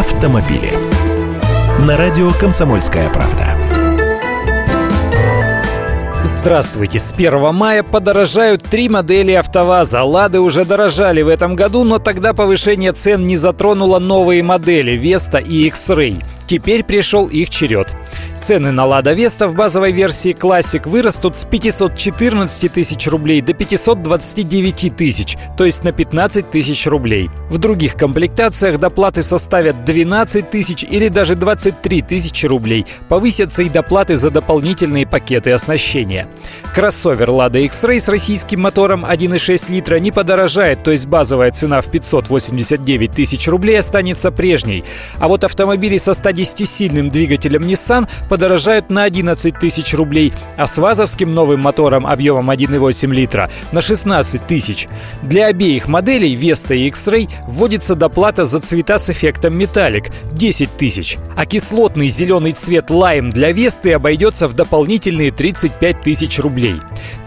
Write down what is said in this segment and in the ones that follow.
автомобили. На радио «Комсомольская правда». Здравствуйте! С 1 мая подорожают три модели АвтоВАЗа. «Лады» уже дорожали в этом году, но тогда повышение цен не затронуло новые модели «Веста» и X-Ray. Теперь пришел их черед. Цены на «Лада Веста» в базовой версии Classic вырастут с 514 тысяч рублей до 529 тысяч, то есть на 15 тысяч рублей. В других комплектациях доплаты составят 12 тысяч или даже 23 тысячи рублей. Повысятся и доплаты за дополнительные пакеты оснащения. Кроссовер Lada X-Ray с российским мотором 1,6 литра не подорожает, то есть базовая цена в 589 тысяч рублей останется прежней. А вот автомобили со 110-сильным двигателем Nissan подорожают на 11 тысяч рублей, а с ВАЗовским новым мотором объемом 1,8 литра на 16 тысяч. Для обеих моделей Vesta и X-Ray вводится доплата за цвета с эффектом металлик – 10 тысяч, а кислотный зеленый цвет Lime для Весты обойдется в дополнительные 35 тысяч рублей.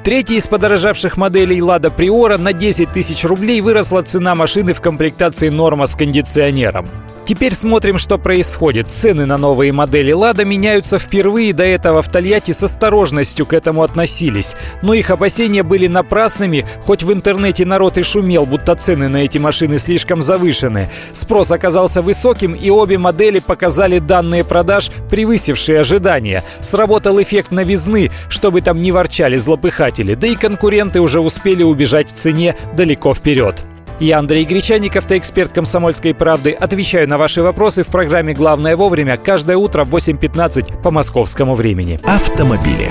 Третьей из подорожавших моделей Lada Priora на 10 тысяч рублей выросла цена машины в комплектации Норма с кондиционером. Теперь смотрим, что происходит. Цены на новые модели «Лада» меняются впервые. До этого в Тольятти с осторожностью к этому относились. Но их опасения были напрасными, хоть в интернете народ и шумел, будто цены на эти машины слишком завышены. Спрос оказался высоким, и обе модели показали данные продаж, превысившие ожидания. Сработал эффект новизны, чтобы там не ворчали злопыхатели, да и конкуренты уже успели убежать в цене далеко вперед. Я Андрей Гречаник, автоэксперт «Комсомольской правды». Отвечаю на ваши вопросы в программе «Главное вовремя» каждое утро в 8.15 по московскому времени. Автомобили.